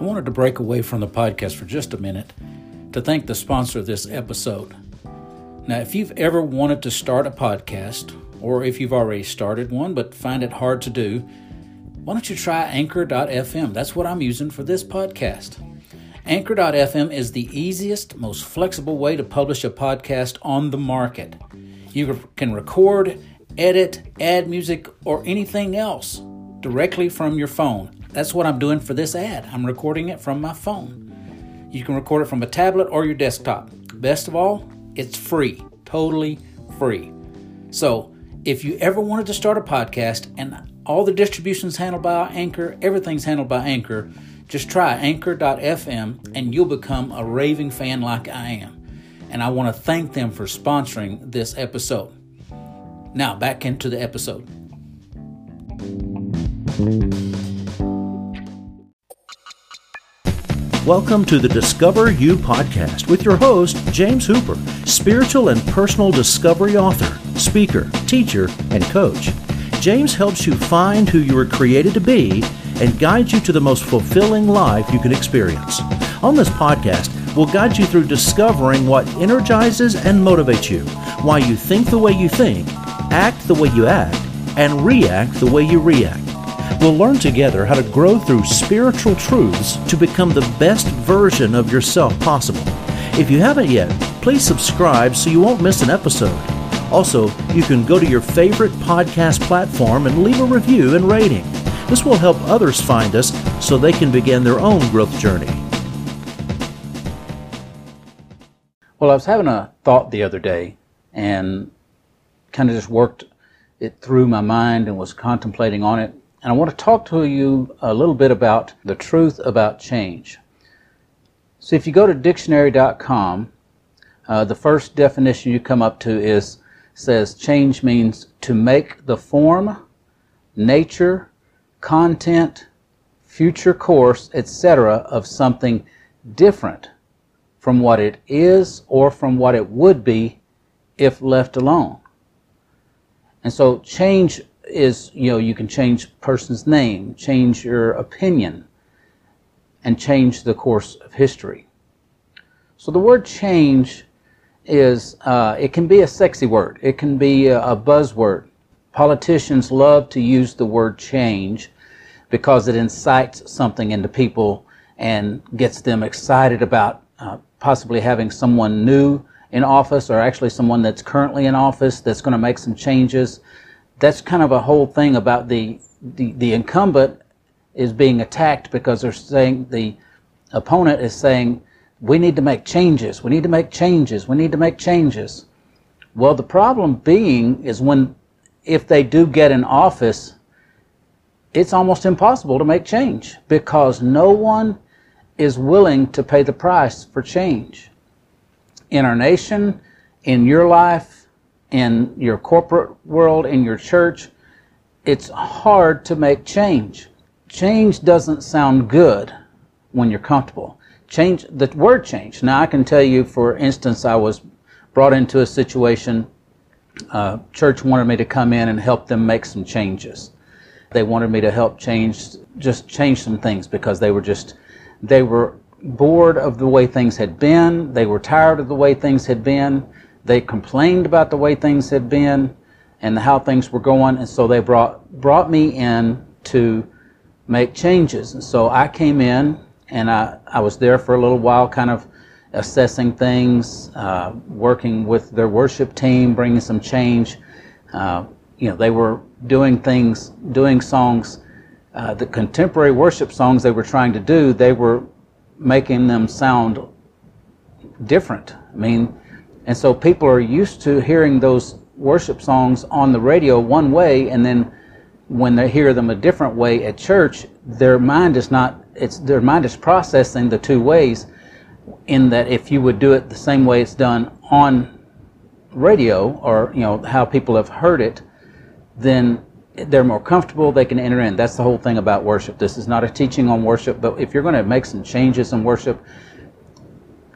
I wanted to break away from the podcast for just a minute to thank the sponsor of this episode. Now, if you've ever wanted to start a podcast, or if you've already started one but find it hard to do, why don't you try Anchor.fm? That's what I'm using for this podcast. Anchor.fm is the easiest, most flexible way to publish a podcast on the market. You can record, edit, add music, or anything else directly from your phone. That's what I'm doing for this ad. I'm recording it from my phone. You can record it from a tablet or your desktop. Best of all, it's free, totally free. So, if you ever wanted to start a podcast and all the distribution's handled by Anchor, everything's handled by Anchor, just try anchor.fm and you'll become a raving fan like I am. And I want to thank them for sponsoring this episode. Now, back into the episode. Welcome to the Discover You podcast with your host, James Hooper, spiritual and personal discovery author, speaker, teacher, and coach. James helps you find who you were created to be and guides you to the most fulfilling life you can experience. On this podcast, we'll guide you through discovering what energizes and motivates you, why you think the way you think, act the way you act, and react the way you react. We'll learn together how to grow through spiritual truths to become the best version of yourself possible. If you haven't yet, please subscribe so you won't miss an episode. Also, you can go to your favorite podcast platform and leave a review and rating. This will help others find us so they can begin their own growth journey. Well, I was having a thought the other day and kind of just worked it through my mind and was contemplating on it. And I want to talk to you a little bit about the truth about change. So, if you go to dictionary.com, uh, the first definition you come up to is says change means to make the form, nature, content, future course, etc., of something different from what it is or from what it would be if left alone. And so change is, you know, you can change person's name, change your opinion, and change the course of history. So the word change is, uh, it can be a sexy word. It can be a, a buzzword. Politicians love to use the word change because it incites something into people and gets them excited about uh, possibly having someone new in office or actually someone that's currently in office that's going to make some changes. That's kind of a whole thing about the, the, the incumbent is being attacked because they're saying the opponent is saying, we need to make changes, we need to make changes, we need to make changes. Well, the problem being is when, if they do get in office, it's almost impossible to make change because no one is willing to pay the price for change in our nation, in your life, in your corporate world, in your church, it's hard to make change. Change doesn't sound good when you're comfortable. Change, the word change. Now, I can tell you, for instance, I was brought into a situation, uh, church wanted me to come in and help them make some changes. They wanted me to help change, just change some things because they were just, they were bored of the way things had been. They were tired of the way things had been. They complained about the way things had been and how things were going. And so they brought, brought me in to make changes. And so I came in and I, I was there for a little while, kind of assessing things, uh, working with their worship team, bringing some change. Uh, you know, they were doing things, doing songs, uh, the contemporary worship songs they were trying to do, they were making them sound different. I mean, and so people are used to hearing those worship songs on the radio one way, and then when they hear them a different way at church, their mind is not. It's their mind is processing the two ways. In that, if you would do it the same way it's done on radio, or you know how people have heard it, then they're more comfortable, they can enter in. That's the whole thing about worship. This is not a teaching on worship, but if you're going to make some changes in worship,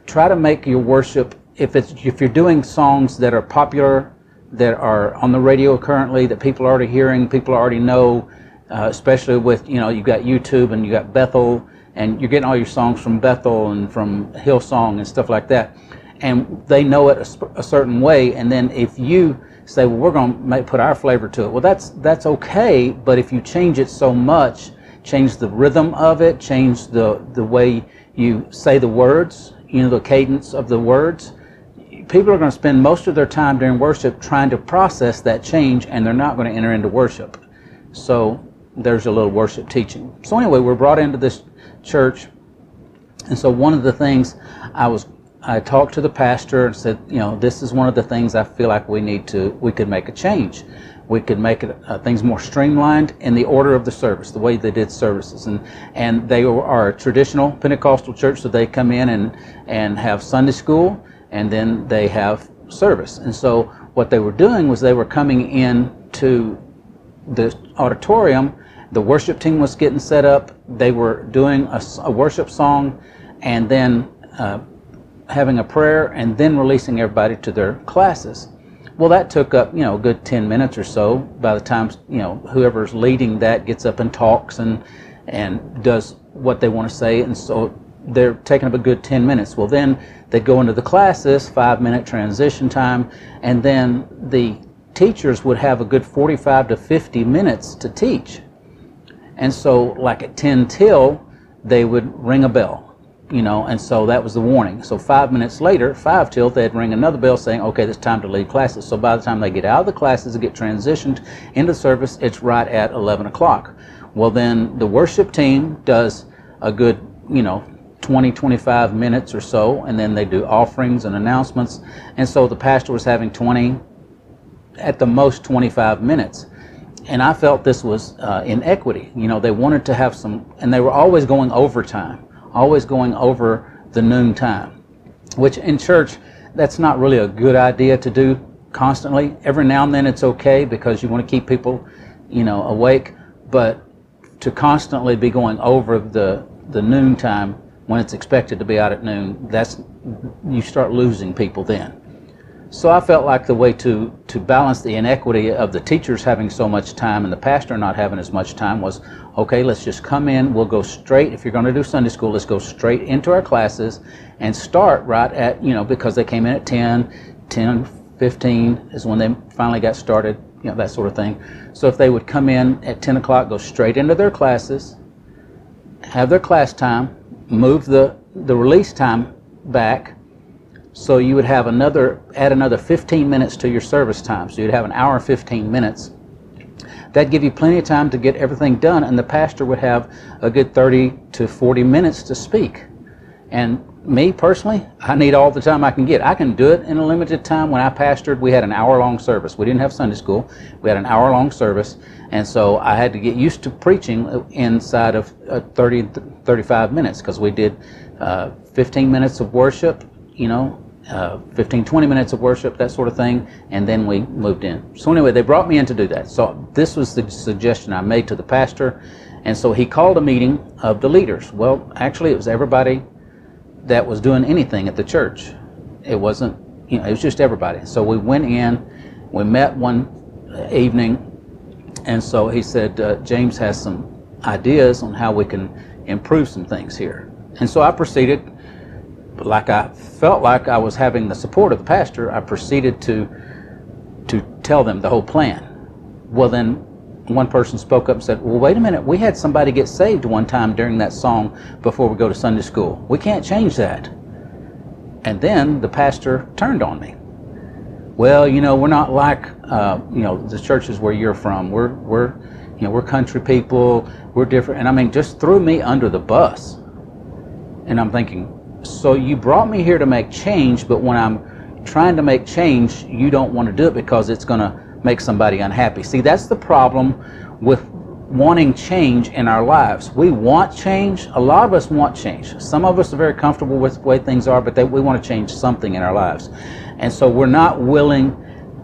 try to make your worship if it's if you're doing songs that are popular, that are on the radio currently, that people are already hearing, people already know, uh, especially with you know you've got YouTube and you got Bethel and you're getting all your songs from Bethel and from Hillsong and stuff like that, and they know it a, a certain way, and then if you say, well, we're going to put our flavor to it, well, that's that's okay, but if you change it so much, change the rhythm of it, change the the way you say the words, you know, the cadence of the words. People are going to spend most of their time during worship trying to process that change, and they're not going to enter into worship. So there's a little worship teaching. So anyway, we're brought into this church, and so one of the things I was I talked to the pastor and said, you know, this is one of the things I feel like we need to we could make a change. We could make it, uh, things more streamlined in the order of the service, the way they did services, and and they are a traditional Pentecostal church, so they come in and and have Sunday school, and then they have service. And so what they were doing was they were coming in to the auditorium. The worship team was getting set up. They were doing a, a worship song, and then uh, having a prayer, and then releasing everybody to their classes. Well, that took up you know a good ten minutes or so. By the time you know whoever's leading that gets up and talks and and does what they want to say, and so they're taking up a good ten minutes. Well, then they go into the classes, five minute transition time, and then the teachers would have a good 45 to 50 minutes to teach. And so, like at 10 till, they would ring a bell, you know, and so that was the warning. So, five minutes later, 5 till, they'd ring another bell saying, okay, it's time to leave classes. So, by the time they get out of the classes and get transitioned into service, it's right at 11 o'clock. Well, then the worship team does a good, you know, 20, 25 minutes or so, and then they do offerings and announcements. And so the pastor was having 20, at the most 25 minutes. And I felt this was uh, inequity. You know, they wanted to have some, and they were always going overtime, always going over the noon time, which in church, that's not really a good idea to do constantly. Every now and then it's okay because you want to keep people, you know, awake, but to constantly be going over the, the noon time when it's expected to be out at noon, that's, you start losing people then. So I felt like the way to, to balance the inequity of the teachers having so much time and the pastor not having as much time was, okay, let's just come in, we'll go straight, if you're going to do Sunday school, let's go straight into our classes and start right at, you know, because they came in at 10, 10, 15 is when they finally got started, you know, that sort of thing. So if they would come in at 10 o'clock, go straight into their classes, have their class time, move the, the release time back, so you would have another, add another 15 minutes to your service time. So you'd have an hour and 15 minutes. That'd give you plenty of time to get everything done, and the pastor would have a good 30 to 40 minutes to speak. And me personally, I need all the time I can get. I can do it in a limited time. When I pastored, we had an hour long service. We didn't have Sunday school. We had an hour long service. And so I had to get used to preaching inside of uh, 30, 35 minutes because we did uh, 15 minutes of worship, you know, uh, 15, 20 minutes of worship, that sort of thing, and then we moved in. So anyway, they brought me in to do that. So this was the suggestion I made to the pastor, and so he called a meeting of the leaders. Well, actually, it was everybody that was doing anything at the church. It wasn't, you know, it was just everybody. So we went in, we met one evening, and so he said, uh, James has some ideas on how we can improve some things here. And so I proceeded like I felt like I was having the support of the pastor, I proceeded to to tell them the whole plan. Well, then one person spoke up and said, "Well, wait a minute. We had somebody get saved one time during that song before we go to Sunday school. We can't change that." And then the pastor turned on me. Well, you know, we're not like uh, you know the churches where you're from. We're we're you know we're country people. We're different. And I mean, just threw me under the bus. And I'm thinking, so you brought me here to make change, but when I'm trying to make change, you don't want to do it because it's going to make somebody unhappy. See, that's the problem with wanting change in our lives. We want change. A lot of us want change. Some of us are very comfortable with the way things are, but they, we want to change something in our lives. And so we're not willing,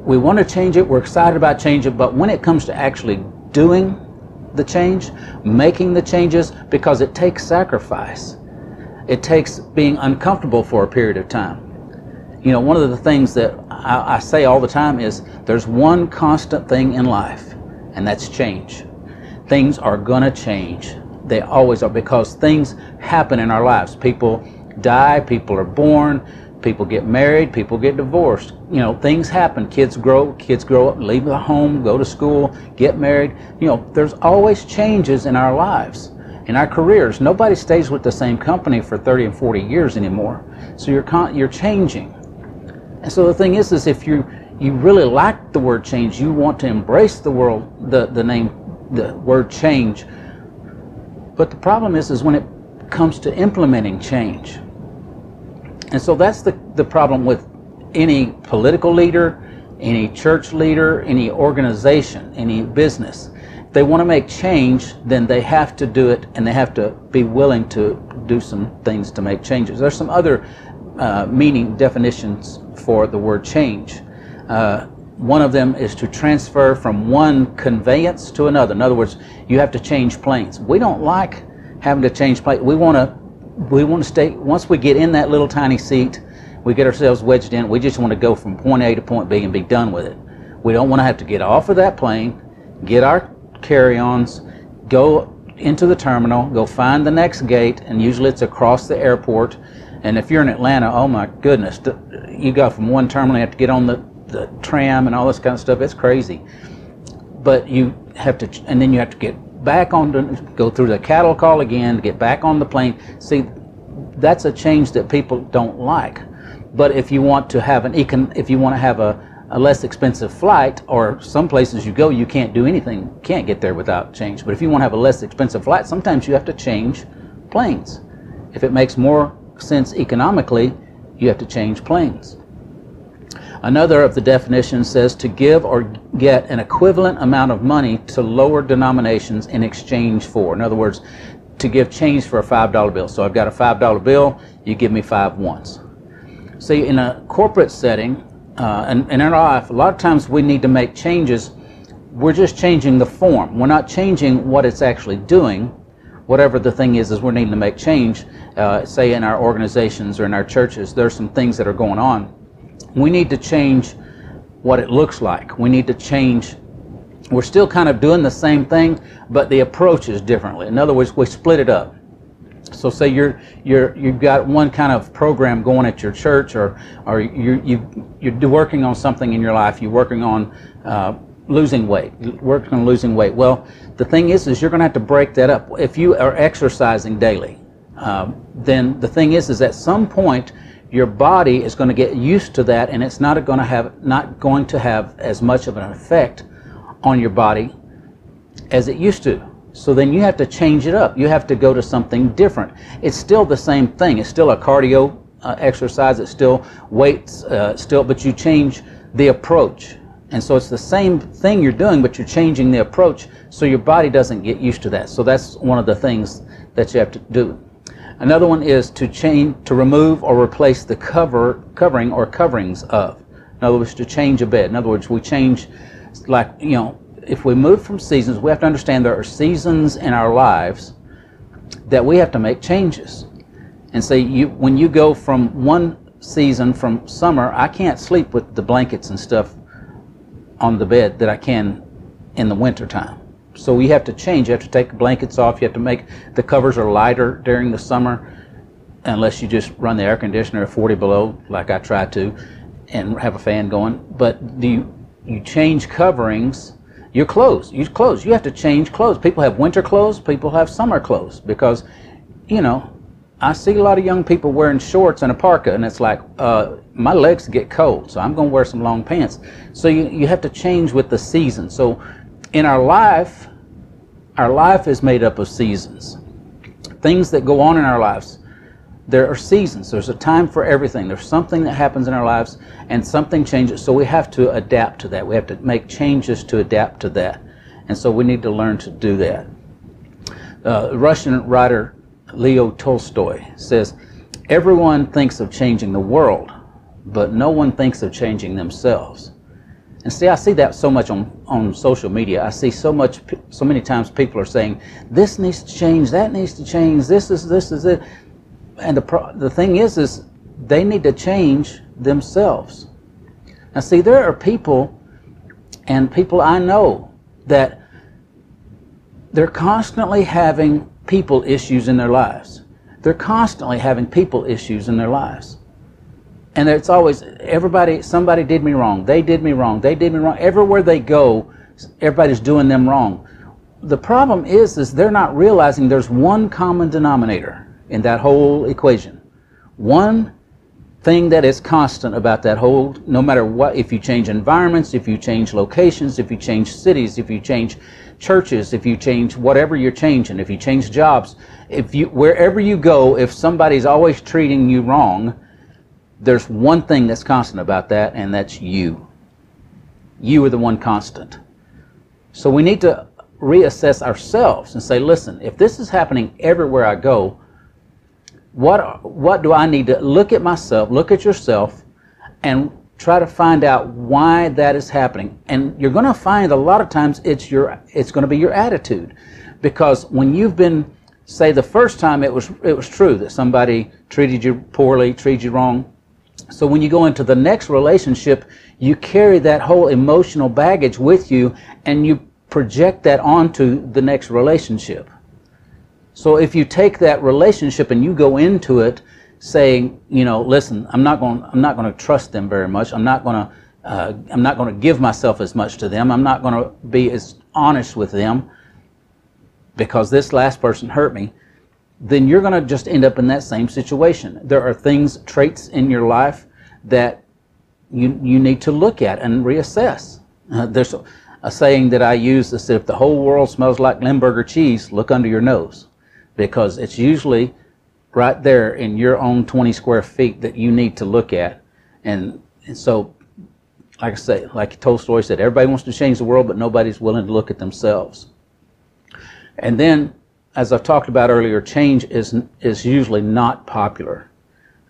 we want to change it, we're excited about change it, but when it comes to actually doing the change, making the changes, because it takes sacrifice it takes being uncomfortable for a period of time. You know, one of the things that I, I, say all the time is there's one constant thing in life, and that's change. Things are going to change. They always are because things happen in our lives. People die, people are born, people get married, people get divorced. You know, things happen. Kids grow, kids grow up, leave the home, go to school, get married. You know, there's always changes in our lives, in our careers. Nobody stays with the same company for 30 and 40 years anymore. So you're you're changing. And so the thing is, is if you you really like the word change, you want to embrace the world, the the name, the word change. But the problem is, is when it comes to implementing change. And so that's the, the problem with any political leader, any church leader, any organization, any business. If they want to make change, then they have to do it and they have to be willing to do some things to make changes. There's some other uh, meaning definitions for the word change. Uh, one of them is to transfer from one conveyance to another. In other words, you have to change planes. We don't like having to change planes. We want to we want to stay, once we get in that little tiny seat, we get ourselves wedged in, we just want to go from point A to point B and be done with it. We don't want to have to get off of that plane, get our carry ons, go into the terminal, go find the next gate, and usually it's across the airport. And if you're in Atlanta, oh my goodness, you go from one terminal, you have to get on the, the tram and all this kind of stuff. It's crazy. But you have to, and then you have to get back on to go through the cattle call again, get back on the plane. See, that's a change that people don't like. But if you want to have an econ, if you want to have a, a less expensive flight, or some places you go, you can't do anything, can't get there without change. But if you want to have a less expensive flight, sometimes you have to change planes. If it makes more sense economically, you have to change planes. Another of the definitions says to give or get an equivalent amount of money to lower denominations in exchange for. In other words, to give change for a $5 bill. So I've got a $5 bill, you give me five ones. See, in a corporate setting, uh, and, and in our life, a lot of times we need to make changes. We're just changing the form. We're not changing what it's actually doing. Whatever the thing is, is we're needing to make change. Uh, say in our organizations or in our churches, there's some things that are going on we need to change what it looks like. We need to change. We're still kind of doing the same thing, but the approach is differently. In other words, we split it up. So say you're you're you've got one kind of program going at your church, or or you you you're working on something in your life. You're working on uh, losing weight, working on losing weight. Well, the thing is, is you're going to have to break that up. If you are exercising daily, um, then the thing is, is at some point your body is going to get used to that and it's not going to have not going to have as much of an effect on your body as it used to. So then you have to change it up. You have to go to something different. It's still the same thing. It's still a cardio uh, exercise. It's still weights uh, still but you change the approach and so it's the same thing you're doing but you're changing the approach so your body doesn't get used to that so that's one of the things that you have to do Another one is to change, to remove or replace the cover, covering or coverings of. In other words, to change a bed. In other words, we change, like, you know, if we move from seasons, we have to understand there are seasons in our lives that we have to make changes. And say, you, when you go from one season, from summer, I can't sleep with the blankets and stuff on the bed that I can in the wintertime. So you have to change. You have to take the blankets off. You have to make the covers are lighter during the summer, unless you just run the air conditioner at 40 below, like I try to, and have a fan going. But do you, you change coverings? Your clothes, your clothes. You have to change clothes. People have winter clothes. People have summer clothes because, you know, I see a lot of young people wearing shorts and a parka, and it's like, uh, my legs get cold, so I'm going to wear some long pants. So you, you have to change with the season. So in our life, our life is made up of seasons. Things that go on in our lives. There are seasons. There's a time for everything. There's something that happens in our lives and something changes. So we have to adapt to that. We have to make changes to adapt to that. And so we need to learn to do that. Uh, Russian writer Leo Tolstoy says, Everyone thinks of changing the world, but no one thinks of changing themselves. And see, I see that so much on, on social media. I see so much, so many times people are saying, this needs to change, that needs to change, this is, this is it. And the, the thing is, is they need to change themselves. Now see, there are people, and people I know, that they're constantly having people issues in their lives. They're constantly having people issues in their lives. And it's always everybody, somebody did me wrong. They did me wrong. They did me wrong. Everywhere they go, everybody's doing them wrong. The problem is, is they're not realizing there's one common denominator in that whole equation. One thing that is constant about that whole, no matter what, if you change environments, if you change locations, if you change cities, if you change churches, if you change whatever you're changing, if you change jobs, if you, wherever you go, if somebody's always treating you wrong, there's one thing that's constant about that, and that's you. You are the one constant. So we need to reassess ourselves and say, listen, if this is happening everywhere I go, what what do I need to look at myself, look at yourself, and try to find out why that is happening. And you're going to find a lot of times it's your it's going to be your attitude, because when you've been say the first time it was it was true that somebody treated you poorly, treated you wrong. So when you go into the next relationship, you carry that whole emotional baggage with you, and you project that onto the next relationship. So if you take that relationship and you go into it saying, you know, listen, I'm not going, I'm not going to trust them very much. I'm not going to, uh, I'm not going to give myself as much to them. I'm not going to be as honest with them because this last person hurt me. Then you're going to just end up in that same situation. There are things, traits in your life that you you need to look at and reassess. Uh, there's a, saying that I use that said, if the whole world smells like Limburger cheese, look under your nose because it's usually right there in your own 20 square feet that you need to look at. And, and so, like I say, like Tolstoy said, everybody wants to change the world, but nobody's willing to look at themselves. And then, as I've talked about earlier, change is, is usually not popular.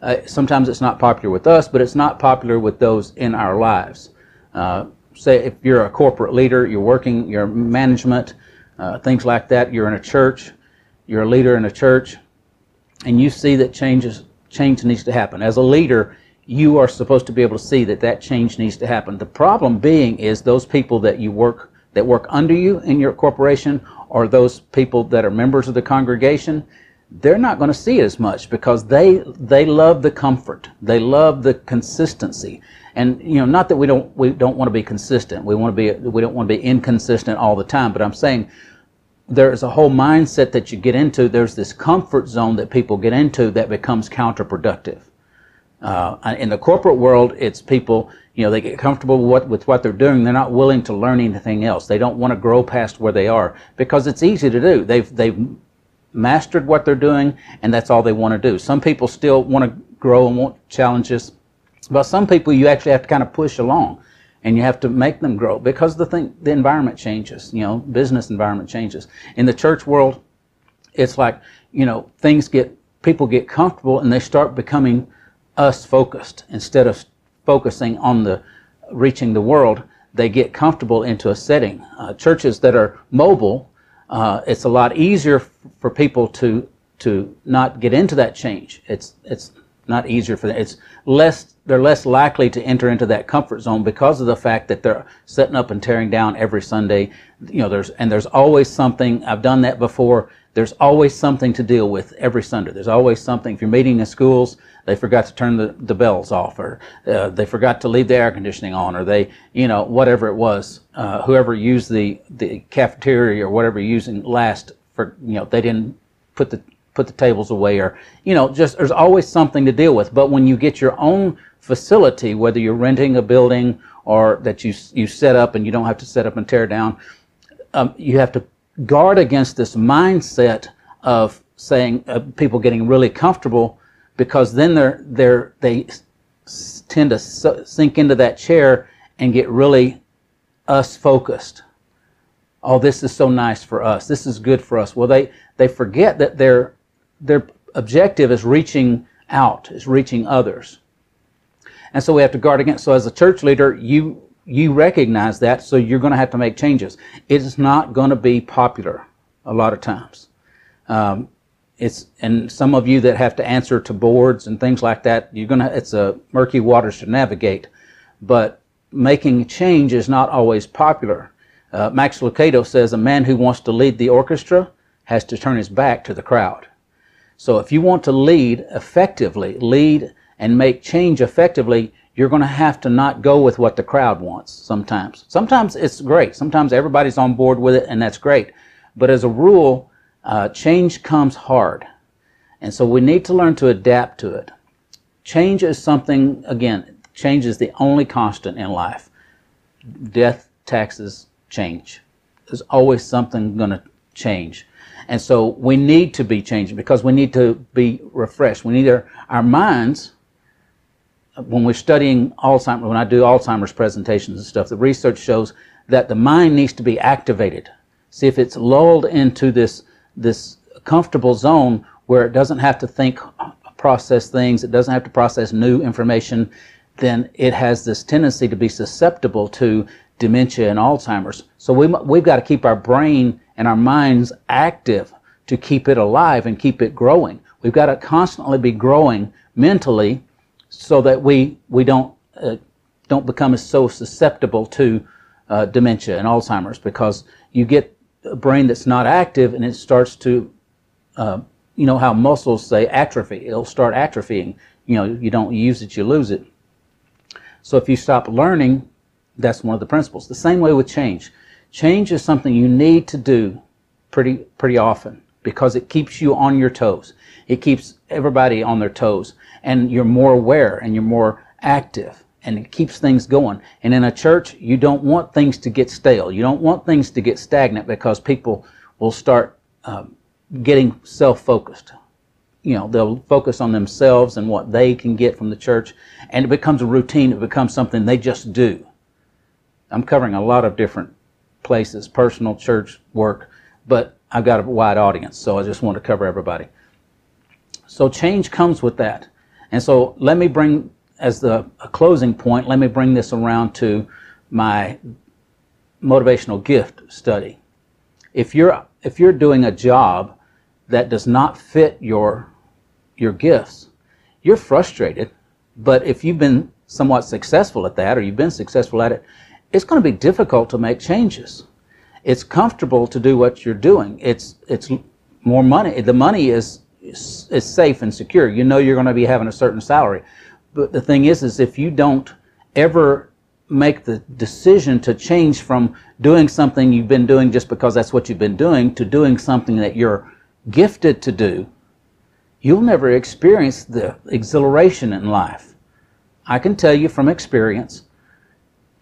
Uh, sometimes it's not popular with us, but it's not popular with those in our lives. Uh, say if you're a corporate leader, you're working, your management, uh, things like that, you're in a church, you're a leader in a church, and you see that changes, change needs to happen. As a leader, you are supposed to be able to see that that change needs to happen. The problem being is those people that you work that work under you in your corporation or those people that are members of the congregation, they're not going to see it as much because they they love the comfort. They love the consistency. And you know, not that we don't we don't want to be consistent. We want to be we don't want to be inconsistent all the time, but I'm saying there's a whole mindset that you get into. There's this comfort zone that people get into that becomes counterproductive. Uh, in the corporate world, it's people, you know, they get comfortable with what, with what they're doing. They're not willing to learn anything else. They don't want to grow past where they are because it's easy to do. They've, they've mastered what they're doing and that's all they want to do. Some people still want to grow and want challenges, but some people you actually have to kind of push along and you have to make them grow because the thing the environment changes you know business environment changes. In the church world it's like you know things get people get comfortable and they start becoming us focused. Instead of focusing on the reaching the world they get comfortable into a setting. Uh, churches that are mobile uh, it's a lot easier for people to to not get into that change. It's it's not easier for them it's less they're less likely to enter into that comfort zone because of the fact that they're setting up and tearing down every Sunday. You know, there's and there's always something. I've done that before. There's always something to deal with every Sunday. There's always something. If you're meeting in schools, they forgot to turn the, the bells off, or uh, they forgot to leave the air conditioning on, or they, you know, whatever it was. Uh, whoever used the the cafeteria or whatever using last for, you know, they didn't put the put the tables away, or you know, just there's always something to deal with. But when you get your own facility, whether you're renting a building or that you you set up and you don't have to set up and tear down. Um, you have to guard against this mindset of saying uh, people getting really comfortable because then they're they're they tend to sink into that chair and get really us focused. Oh, this is so nice for us. This is good for us. Well, they they forget that their their objective is reaching out, is reaching others. And so we have to guard against. So as a church leader, you you recognize that, so you're going to have to make changes. It's not going to be popular a lot of times. Um, it's and some of you that have to answer to boards and things like that, you're gonna. It's a murky waters to navigate, but making change is not always popular. Uh, Max Lucado says a man who wants to lead the orchestra has to turn his back to the crowd. So if you want to lead effectively, lead and make change effectively, you're going to have to not go with what the crowd wants sometimes. Sometimes it's great. Sometimes everybody's on board with it, and that's great. But as a rule, uh, change comes hard. And so we need to learn to adapt to it. Change is something, again, change is the only constant in life. Death, taxes, change. There's always something going to change. And so we need to be changing because we need to be refreshed. We need our, our minds, when we're studying Alzheimer's, when I do Alzheimer's presentations and stuff, the research shows that the mind needs to be activated. See if it's lulled into this, this comfortable zone where it doesn't have to think, process things, it doesn't have to process new information, then it has this tendency to be susceptible to dementia and Alzheimer's. So we, we've got to keep our brain and our minds active to keep it alive and keep it growing. We've got to constantly be growing mentally so that we, we don't, uh, don't become so susceptible to uh, dementia and Alzheimer's because you get a brain that's not active and it starts to, uh, you know how muscles say atrophy. It'll start atrophying. You know, you don't use it, you lose it. So if you stop learning, that's one of the principles. The same way with change. Change is something you need to do pretty pretty often because it keeps you on your toes. It keeps everybody on their toes and you're more aware and you're more active and it keeps things going. And in a church, you don't want things to get stale. You don't want things to get stagnant because people will start um, getting self-focused. You know, they'll focus on themselves and what they can get from the church, and it becomes a routine. It becomes something they just do. I'm covering a lot of different places, personal, church, work, but I've got a wide audience, so I just want to cover everybody. So change comes with that. And so let me bring, as the closing point, let me bring this around to my motivational gift study. If you're, if you're doing a job that does not fit your, your gifts, you're frustrated. But if you've been somewhat successful at that, or you've been successful at it, it's going to be difficult to make changes. It's comfortable to do what you're doing. It's it's more money. The money is is, is safe and secure. You know you're going to be having a certain salary. But the thing is, is if you don't ever make the decision to change from doing something you've been doing just because that's what you've been doing to doing something that you're gifted to do, you'll never experience the exhilaration in life. I can tell you from experience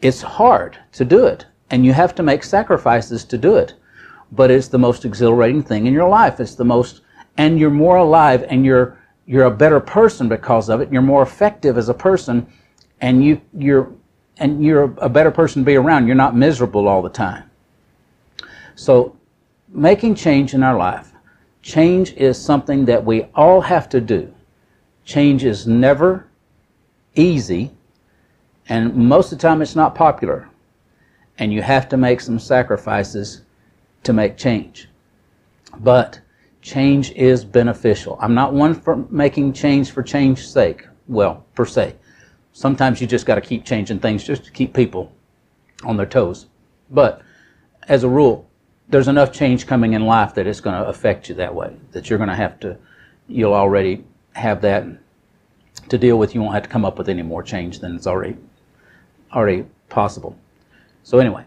it's hard to do it, and you have to make sacrifices to do it. But it's the most exhilarating thing in your life. It's the most, and you're more alive, and you're you're a better person because of it. You're more effective as a person, and you you're and you're a better person to be around. You're not miserable all the time. So, making change in our life, change is something that we all have to do. Change is never easy and most of the time, it's not popular. And you have to make some sacrifices to make change. But change is beneficial. I'm not one for making change for change's sake. Well, per se. Sometimes you just got to keep changing things just to keep people on their toes. But as a rule, there's enough change coming in life that it's going to affect you that way. That you're going to have to, you'll already have that to deal with. You won't have to come up with any more change than it's already already possible. So anyway,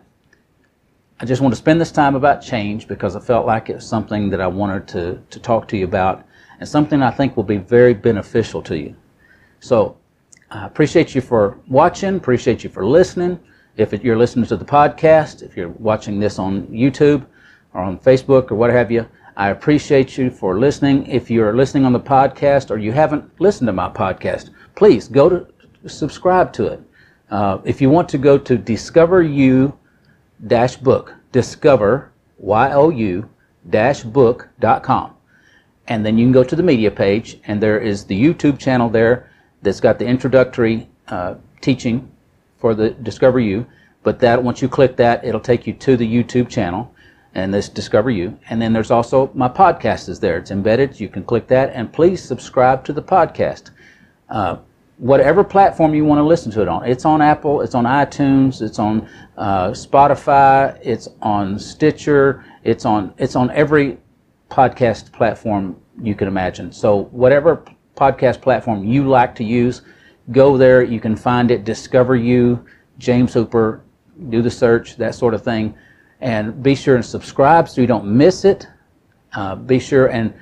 I just want to spend this time about change because I felt like it was something that I wanted to, to talk to you about and something I think will be very beneficial to you. So I appreciate you for watching, appreciate you for listening. If you're listening to the podcast, if you're watching this on YouTube or on Facebook or what have you, I appreciate you for listening. If you're listening on the podcast or you haven't listened to my podcast, please go to subscribe to it. Uh, if you want to go to discover you dash book, discover, Y-O-U dash book.com. And then you can go to the media page, and there is the YouTube channel there that's got the introductory uh, teaching for the Discover You. But that once you click that, it'll take you to the YouTube channel and this Discover You. And then there's also my podcast is there. It's embedded. You can click that, and please subscribe to the podcast. Uh, whatever platform you want to listen to it on. It's on Apple, it's on iTunes, it's on uh, Spotify, it's on Stitcher, it's on it's on every podcast platform you can imagine. So whatever podcast platform you like to use, go there. You can find it. Discover you, James Hooper. Do the search, that sort of thing, and be sure and subscribe so you don't miss it. Uh, be sure and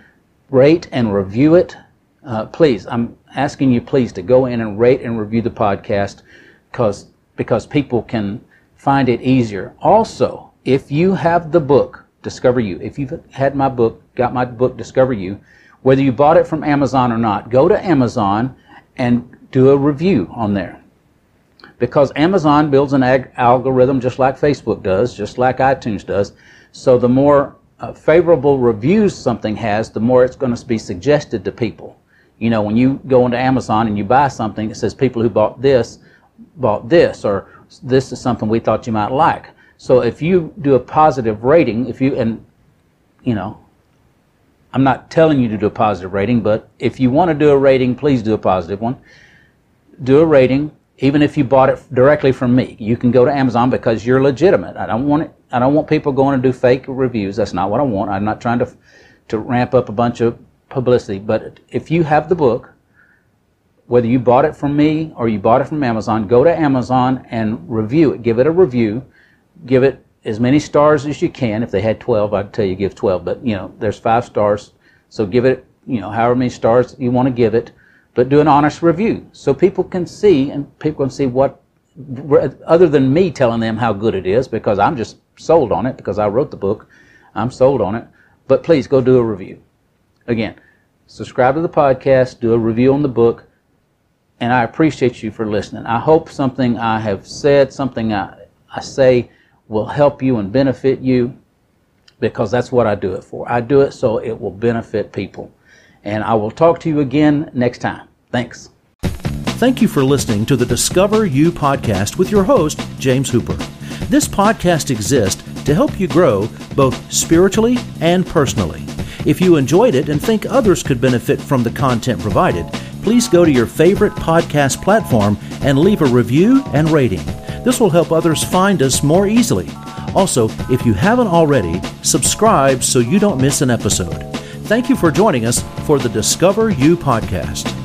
rate and review it. Uh, please, I'm asking you, please, to go in and rate and review the podcast because because people can find it easier. Also, if you have the book Discover You, if you've had my book, got my book Discover You, whether you bought it from Amazon or not, go to Amazon and do a review on there. Because Amazon builds an ag- algorithm just like Facebook does, just like iTunes does. So the more uh, favorable reviews something has, the more it's going to be suggested to people. You know, when you go into Amazon and you buy something, it says people who bought this bought this, or this is something we thought you might like. So if you do a positive rating, if you and you know, I'm not telling you to do a positive rating, but if you want to do a rating, please do a positive one. Do a rating, even if you bought it directly from me. You can go to Amazon because you're legitimate. I don't want it. I don't want people going to do fake reviews. That's not what I want. I'm not trying to to ramp up a bunch of publicity. But if you have the book, whether you bought it from me or you bought it from Amazon, go to Amazon and review it. Give it a review. Give it as many stars as you can. If they had 12, I'd tell you give 12. But, you know, there's five stars. So give it, you know, however many stars you want to give it. But do an honest review so people can see and people can see what, other than me telling them how good it is, because I'm just sold on it because I wrote the book. I'm sold on it. But please go do a review. Again, subscribe to the podcast, do a review on the book and I appreciate you for listening. I hope something I have said, something I, I say will help you and benefit you because that's what I do it for. I do it so it will benefit people. And I will talk to you again next time. Thanks. Thank you for listening to the Discover You podcast with your host, James Hooper. This podcast exists to help you grow both spiritually and personally. If you enjoyed it and think others could benefit from the content provided, please go to your favorite podcast platform and leave a review and rating. This will help others find us more easily. Also, if you haven't already, subscribe so you don't miss an episode. Thank you for joining us for the Discover You podcast.